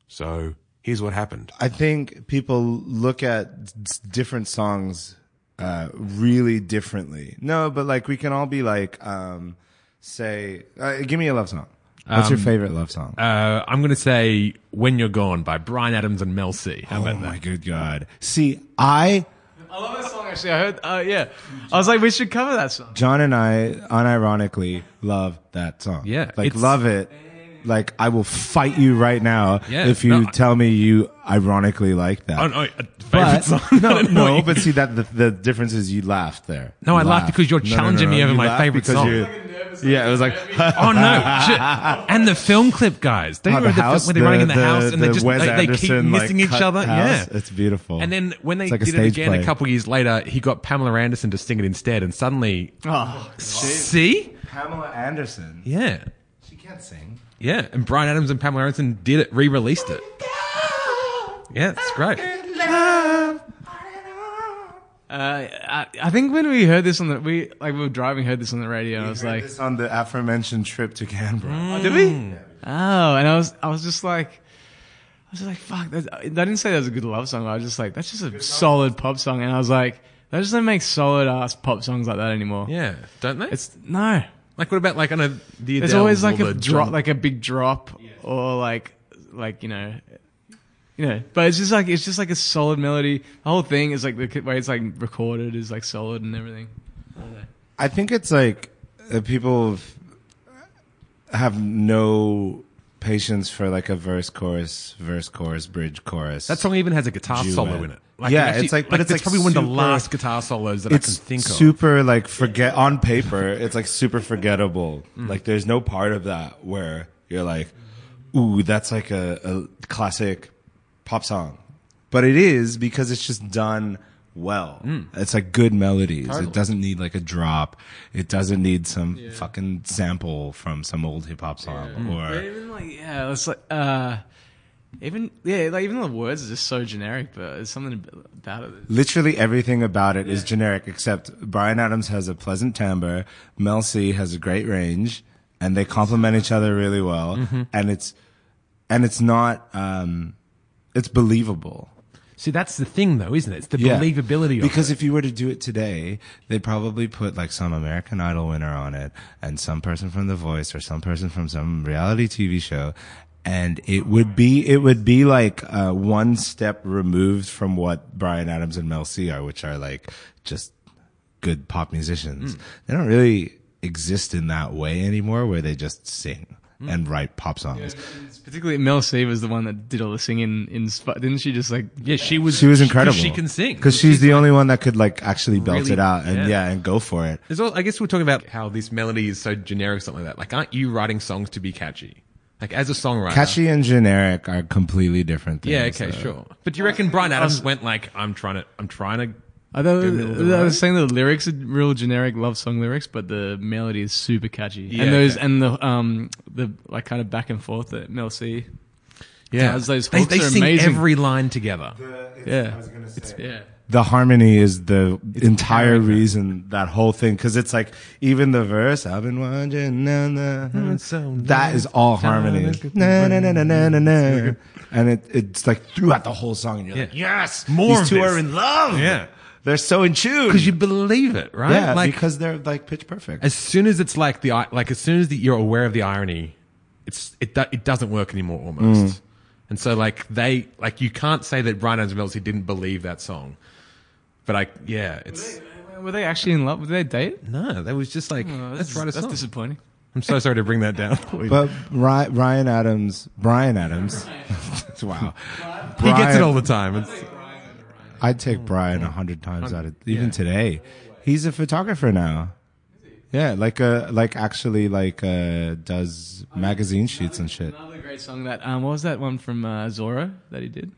S1: So here's what happened.
S7: I think people look at different songs uh, really differently. No, but like we can all be like, um, say, uh, give me a love song. What's your
S9: Um,
S7: favorite love song?
S9: Uh, I'm going to say "When You're Gone" by Bryan Adams and Mel C. How
S7: oh
S9: about
S7: my
S9: that?
S7: good god! See, I,
S8: I love that song. Actually, I heard. Uh, yeah, I was like, we should cover that song.
S7: John, and I, unironically love that song.
S9: Yeah,
S7: like
S9: it's-
S7: love it. Like I will fight you right now
S9: Yeah,
S7: if you
S9: no,
S7: tell me you ironically like that.
S9: Oh no, favorite
S7: But,
S9: song.
S7: no,
S9: No,
S7: no, but see that the, the difference is you laughed there.
S9: No,
S7: You
S9: I laughed because you're
S7: No, no,
S9: challenging
S7: no,
S9: me over
S7: you
S9: my favorite
S7: because
S9: song.
S7: You're- Yeah, it was like
S9: oh no! Shit. And the film clip, guys. Don't
S7: Oh,
S9: you
S7: the
S9: remember the,
S7: house,
S9: film where they're running in the,
S7: the-
S9: house and
S7: the
S9: they just
S7: Wes
S9: they, they keep
S7: Anderson, like,
S9: missing each other?
S7: house.
S9: Yeah,
S7: It's beautiful.
S9: And then when they
S7: like
S9: did it again
S7: play.
S9: a couple years later, he got Pamela Anderson to sing it instead, and suddenly,
S8: Oh,
S9: see,
S7: Pamela Anderson.
S9: yeah,
S7: She can't sing.
S9: yeah, and Bryan Adams and Pamela Anderson did it, re-released it. Yeah, it's great.
S8: Uh, I, I think when we heard this on the we like we were driving, heard this on the radio, and I was
S7: Heard
S8: like,
S7: this on the aforementioned trip to Canberra.
S8: oh, did we? Oh, and I was I was just like, I was just like, fuck. That, I didn't say that was a good love song. I was just like, that's just a solid pop song, and I was like, they just don't make solid ass pop songs like that anymore.
S9: Yeah, don't they?
S8: It's no.
S9: like what about like on a the
S8: There's always like a
S9: the
S8: drop,
S9: John-
S8: like a big drop, or like, like you know, you know. But it's just like it's just like a solid melody. The whole thing is like the way it's like recorded is like solid and everything.
S7: I think it's like uh, people have no patience for like a verse, chorus, verse, chorus, bridge, chorus.
S9: that song even has a guitar
S7: Duet.
S9: solo in it.
S7: Yeah,
S9: actually-
S7: it's like- but it's like
S9: probably one of the last guitar solos that
S7: it's
S9: I can think of.
S7: super like forget on paper. It's like super forgettable.
S9: Mm.
S7: Like there's no part of that where you're like, ooh, that's like a, a classic pop song. But it is because it's just done well.
S9: Mm.
S7: It's like good melodies. It doesn't need like a drop. It doesn't need some fucking sample from some old hip hop song
S8: But
S7: or
S8: even like yeah, it's like uh, even yeah, like even the words are just so generic, but there's something about it.
S7: literally everything about it is generic except Bryan Adams has a pleasant timbre, Mel C has a great range, and they complement each other really well.
S9: Mm-hmm.
S7: And it's and it's not um, it's believable.
S9: See, that's the thing, though, isn't it? It's the
S7: Yeah.
S9: believability of
S7: Because
S9: it.
S7: if you were to do it today, they'd probably put like some American Idol winner on it and some person from The Voice or some person from some reality TV show. And it would be, it would be like, uh, one step removed from what Bryan Adams and Mel C are, which are like just good pop musicians. They don't really exist in that way anymore where they just sing Mm. and write pop songs.
S8: Particularly Mel C was the one that did all the singing in Sp- didn't she just like
S9: yeah, she was.
S7: She was incredible.
S9: She can sing
S7: because she's the only one that could like actually belt
S9: Really-
S7: it out and
S9: yeah.
S7: yeah, and go for it.
S9: There's all, I guess we're talking about how this melody is so generic, something like that. Like, aren't you writing songs to be catchy? Like, as a songwriter.
S7: Catchy and generic are completely different things.
S9: Yeah, okay,
S7: though.
S9: sure. But do you reckon Bryan Adams went like, I'm trying to, I'm trying to.
S8: I, thought,
S9: Go the
S8: I was saying the lyrics are real generic love song lyrics, but the melody is super catchy.
S9: Yeah,
S8: and those
S9: okay.
S8: and the um the like kind of back and forth that Mel C.
S9: Yeah,
S8: does. Those
S9: they,
S8: hooks
S9: they
S8: are
S9: sing
S8: amazing.
S9: every line together.
S8: yeah, it's, yeah.
S7: The harmony is the entire reason that whole thing because it's like even the verse I've been wondering na, na, na,
S9: so
S7: that is all harmony na, na, na, na, na, na, na. and it it's like throughout the whole song and you're like
S9: Yeah.
S7: yes
S9: More
S7: these
S9: of
S7: two
S9: this.
S7: are in love
S9: Yeah.
S7: They're so in tune
S9: Because you believe it, right?
S7: yeah
S9: like,
S7: because they're like pitch perfect
S9: as soon as it's like the like as soon as the, you're aware of the irony, it's it do, it doesn't work anymore almost. Mm. And so like they like you can't say that Bryan Adams Meltzer didn't believe that song, but I yeah it's
S8: Were they actually in love? Were they date?
S9: no that was just like
S8: Oh, that's,
S9: write a
S8: that's
S9: song.
S8: disappointing.
S9: I'm so sorry to bring that down.
S7: but Ry- Ryan Adams Bryan Adams wow
S1: he gets it all the time. It's,
S7: I'd take Bryan a hundred times out of even
S1: Yeah.
S7: today. He's a photographer now. Yeah, like uh like actually like uh does magazine shoots and shit.
S8: Another great song that um, what was that one from uh, Zorro that he did?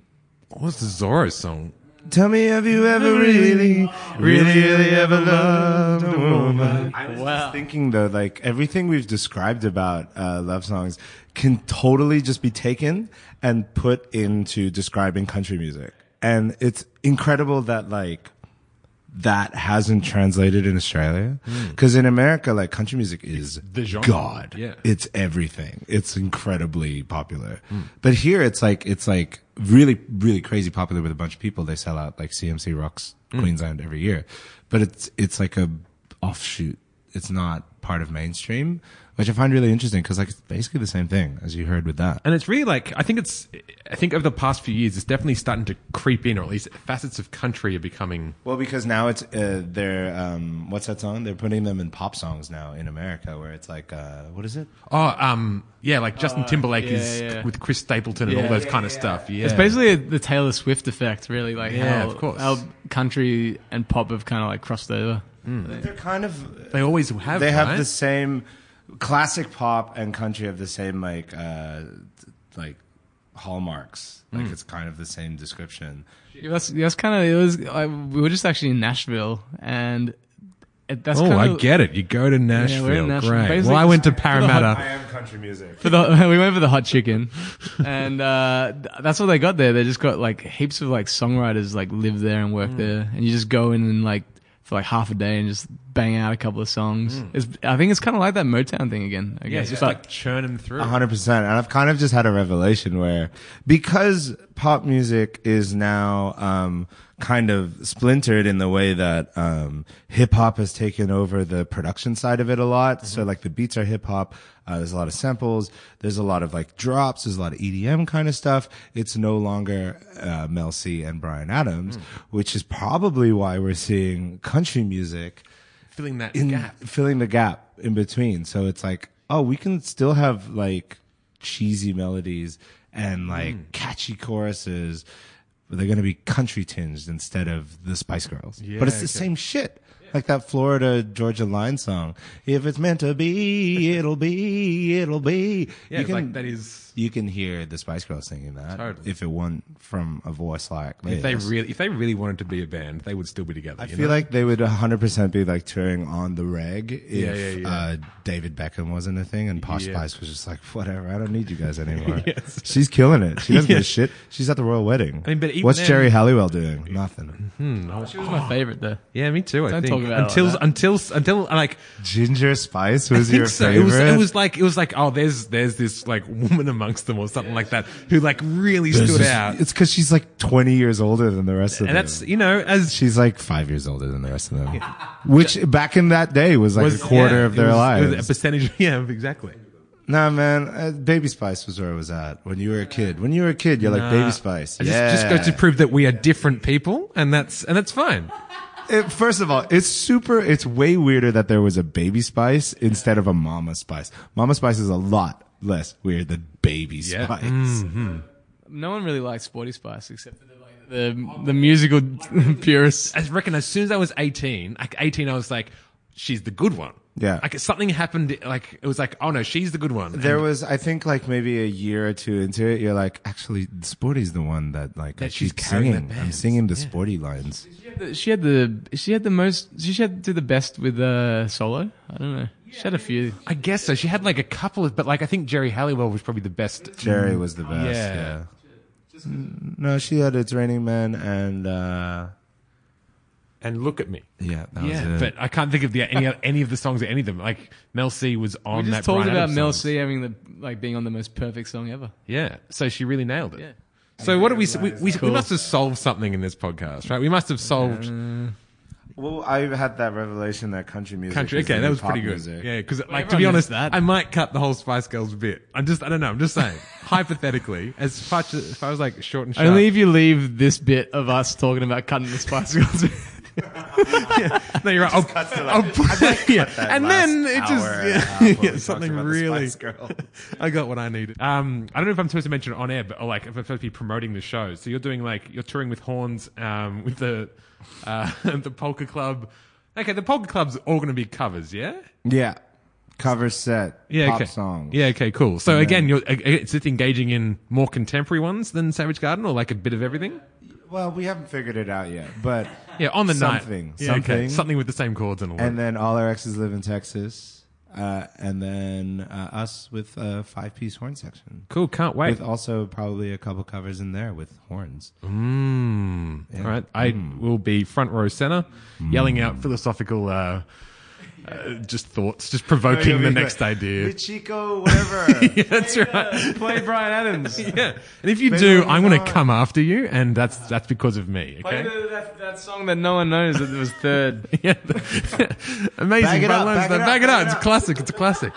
S1: what was the Zorro song?
S7: Tell me, have you ever really, really, really ever loved a woman? I was
S8: Wow.
S7: just thinking though, like everything we've described about uh, love songs can totally just be taken and put into describing country music, and it's incredible that like that hasn't translated in Australia. Hmm. Because in America, like country music is
S1: the genre.
S7: God.
S1: Yeah.
S7: It's everything. It's incredibly popular. Hmm. But here it's like, it's like really, really crazy popular with a bunch of people. They sell out like CMC Rocks hmm. Queensland every year. But it's, it's like a offshoot. It's not part of mainstream, which I find really interesting because like it's basically the same thing as you heard with that.
S1: And it's really like I think it's I think over the past few years it's definitely starting to creep in, or at least facets of country are becoming.
S7: Well, because now it's uh, they're um, what's that song? They're putting them in pop songs now in America, where it's like uh, what is it?
S1: Oh, um, yeah, like Justin Timberlake
S8: yeah,
S1: is
S8: yeah.
S1: with Chris Stapleton and
S8: Yeah.
S1: all those kind of stuff. Yeah,
S8: It's basically the Taylor Swift effect, really. Like
S1: Yeah,
S8: how,
S1: of course.
S8: how country and pop have kind of like crossed over.
S7: They're kind of
S1: they always have.
S7: they have the same classic pop and country have the same like uh, like hallmarks. Like it's kind of the same description.
S8: Yeah, that's that's kind of it was. I, we were just actually in Nashville, and it, that's
S1: Oh,
S8: kind
S1: I
S8: of
S1: get it. You go to Nashville.
S8: we're Nashville.
S1: Great.
S8: Basically
S1: Well, I went to
S8: just for hot-
S1: Parramatta.
S7: am country music.
S8: for the we went for the hot chicken, and uh, that's what they got there. They just got like heaps of like songwriters like live there and work there, and you just go in and like for like half a day and just bang out a couple of songs. It's, I think it's kind of like that Motown thing again. I
S1: Yeah,
S8: guess.
S1: just
S8: But-
S1: like churning through.
S7: hundred percent. And I've kind of just had a revelation where because pop music is now um, kind of splintered in the way that um, hip hop has taken over the production side of it a lot. So like the beats are hip hop. Uh, there's a lot of samples. There's a lot of like drops. There's a lot of EDM kind of stuff. It's no longer uh, Mel C and Bryan Adams, which is probably why we're seeing country music
S1: filling that
S7: in
S1: gap.
S7: filling the gap in between. So it's like, oh, we can still have like cheesy melodies and like
S1: Hmm.
S7: catchy choruses, but they're going to be country tinged instead of the Spice Girls.
S1: Yeah,
S7: but it's the
S1: okay.
S7: same shit. Like that Florida Georgia Line song. If it's meant to be, it'll be, it'll be.
S1: Yeah, it's like that is.
S7: You can hear the Spice Girls singing that
S1: Totally.
S7: if it weren't from a voice like
S1: If they
S7: Liz.
S1: really, if they really wanted to be a band, they would still be together.
S7: I
S1: you
S7: feel
S1: know?
S7: like they would 100% be like touring on the reg if
S1: Yeah, yeah, yeah.
S7: Uh, David Beckham wasn't a thing and Posh
S1: Yeah.
S7: Spice was just like, whatever, I don't need you guys anymore.
S1: Yes.
S7: She's killing it. She doesn't give a shit. She's at the royal wedding.
S1: I mean, but
S7: What's
S1: then-
S7: Geri Halliwell doing? Nothing.
S8: she was my favorite though.
S1: Yeah, me too. I
S8: Don't
S1: think
S8: talk about
S1: until
S8: like
S1: until until like
S7: Ginger Spice
S1: I
S7: was
S1: think
S7: your
S1: so. It
S7: favorite.
S1: was it was like it was like oh there's there's this like woman amongst them or something like that who like really
S7: There's
S1: stood out.
S7: It's because she's like 20 years older than the rest of
S1: And
S7: them.
S1: that's you know as
S7: She's like five years older than the rest of them, which back in that day was like
S1: was
S7: a quarter
S1: yeah,
S7: of their
S1: was-
S7: lives.
S1: a percentage. Yeah, exactly.
S7: Nah, man, uh, Baby Spice was where I was at when you were a kid. When you were a kid, you're like Baby Spice.
S1: I just,
S7: yeah.
S1: just goes to prove that we are different people, and that's and that's fine.
S7: It- first of all, it's super. It's way weirder that there was a Baby Spice instead of a Mama Spice. Mama Spice is a lot less weird than Baby
S1: Yeah.
S7: Spice.
S8: No one really likes Sporty Spice except for the like, the, the musical purists.
S1: I reckon as soon as I was eighteen, like eighteen, I was like, she's the good one.
S7: Yeah.
S1: like something happened. Like it was like, oh no, she's the good one.
S7: There
S1: And
S7: was, I think, like maybe a year or two into it, you're like, actually, Sporty's the one that like I
S1: That she's
S7: keep
S1: carrying the
S7: singing. I'm
S1: bands.
S7: singing the
S1: Yeah.
S7: Sporty lines.
S8: She had the she had the she had the most she had to do the best with uh, solo. I don't know. She had a few.
S1: I guess so. She had like a couple of, but like I think Geri Halliwell was probably the best.
S7: Geri was the best.
S1: Yeah.
S7: Yeah. No, she had It's Raining Men and uh
S1: And look at me.
S7: yeah, that
S1: yeah,
S7: it.
S1: but I can't think of the any any of the songs or any of them. Like Mel C was on
S8: We
S1: that.
S8: just talked
S1: Bryan
S8: about
S1: Adams
S8: Mel
S1: song.
S8: C having the like being on the most perfect song ever.
S1: Yeah, so she really nailed it.
S8: Yeah.
S1: So what do we, we, we, we must have solved something in this podcast, right? We must have solved
S7: Well, I had that revelation that country music.
S1: country.
S7: is
S1: Okay, that was pretty good.
S7: music.
S1: Yeah, because like to be honest,
S8: that.
S1: I might cut the whole Spice Girls bit. I'm just, I don't know. I'm just saying, hypothetically, as far as, as far as like short and sharp.
S8: Only if you leave this bit of us talking about cutting the Spice Girls.
S9: no, you're right. I'll, I'll put, yeah. and then it
S7: hour
S9: just
S7: and
S9: yeah,
S7: half
S9: yeah, something really. I got what I needed. Um, I don't know if I'm supposed to mention it on air, but or like if I'm supposed to be promoting the show. So you're doing like you're touring with horns, um, with the uh, the Polish Club. Okay, the Polish Club's all going to be covers, yeah.
S7: Yeah. Cover set.
S9: Yeah,
S7: Pop
S9: okay.
S7: songs.
S9: Yeah, okay, cool. So again, you're uh, it's it engaging in more contemporary ones than Savage Garden, or like a bit of everything.
S7: Well, we haven't figured it out yet, but
S9: Yeah, on the
S7: something,
S9: night, Yeah, okay.
S7: something,
S9: something with the same chords and all. That.
S7: And then all our exes live in Texas, uh, and then uh, us with a five-piece horn section.
S9: Cool, can't wait.
S7: With also probably a couple covers in there with horns.
S9: Mm.
S7: Yeah.
S9: All right, I
S7: Mm.
S9: will be front row center, yelling out philosophical. Uh, uh, just thoughts, just provoking
S7: You'll
S9: the next
S7: like,
S9: idea.
S7: Chico, whatever.
S9: yeah, that's right.
S8: Play Bryan Adams.
S9: yeah, and if you
S7: Play
S9: do,
S7: the
S9: I'm going to come after you, and that's that's because of me.
S8: Play
S9: Okay.
S8: the, that, that song that no one knows that it was third.
S9: yeah. Amazing.
S7: Bag it up,
S9: balance.
S7: bag it up,
S9: Bag it up. It's a classic. It's a classic.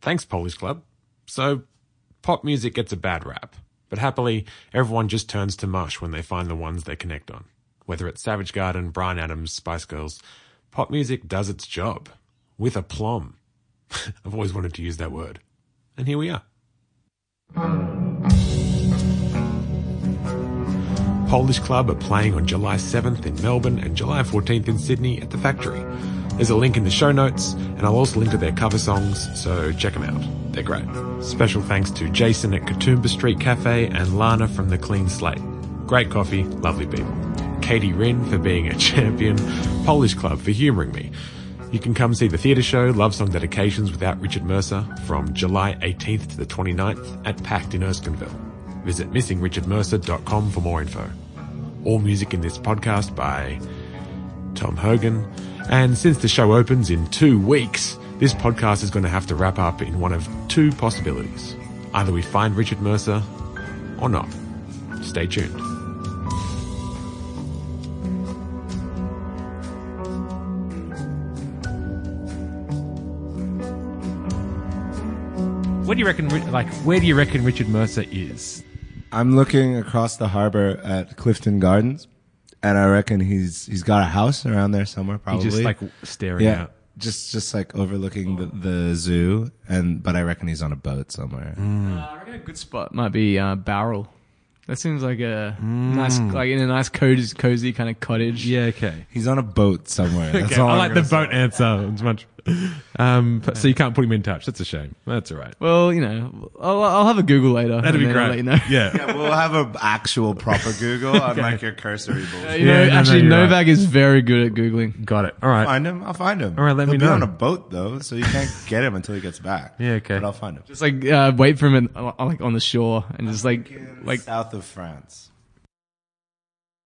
S1: Thanks, Polish Club. So, pop music gets a bad rap, but happily, everyone just turns to mush when they find the ones they connect on. Whether it's Savage Garden, Bryan Adams, Spice Girls, pop music does its job. With aplomb. I've always wanted to use that word. And here we are. Polish Club are playing on July 7th in Melbourne and July 14th in Sydney at the Factory. There's a link in the show notes, and I'll also link to their cover songs, so check them out. They're great. Special thanks to Jason at Katoomba Street Cafe and Lana from The Clean Slate. Great coffee, lovely people. Katie Wren for being a champion, Polish Club for humouring me. You can come see the theatre show Love Song Dedications without Richard Mercer from July 18th to the 29th at Pact in Erskineville. Visit missingrichardmercer.com for more info. All music in this podcast by Tom Hogan. And since the show opens in two weeks, this podcast is going to have to wrap up in one of two possibilities. Either we find Richard Mercer or not. Stay tuned.
S9: Do you reckon? Like, where do you reckon Richard Mercer is?
S7: I'm looking across the harbor at Clifton Gardens, and I reckon he's he's got a house around there somewhere. Probably
S9: He's just like staring
S7: yeah,
S9: out.
S7: just just like overlooking the, the zoo, and but I reckon he's on a boat somewhere.
S9: Mm.
S8: Uh, I reckon a good spot might be uh, Bowral. That seems like a nice, like in a nice cozy, cozy kind of cottage.
S9: Yeah, okay.
S7: He's on a boat somewhere. That's
S9: Okay,
S7: all
S9: I
S7: I'm
S9: like the
S7: gonna
S9: boat answer. It's much. Um, but- so you can't put him in touch. That's a shame. That's all right.
S8: Well, you know, I'll, I'll have a Google later.
S9: That'd be
S8: I'll
S9: great.
S8: let you know.
S9: Yeah.
S7: Yeah, we'll have an actual proper Google unlike your cursory bullshit.
S8: You
S9: Yeah,
S8: know,
S9: no, no,
S8: actually,
S9: you're right.
S8: Novak is very good at googling.
S9: Got it. All right.
S7: Find him. I'll find him.
S9: All right, let
S7: He'll
S9: me
S7: be
S9: know.
S7: on a boat though, so you can't get him until he gets back.
S9: Yeah, okay.
S7: But I'll find him.
S8: Just like uh, wait for him, in, uh, like on the shore, and just like like
S7: south of France.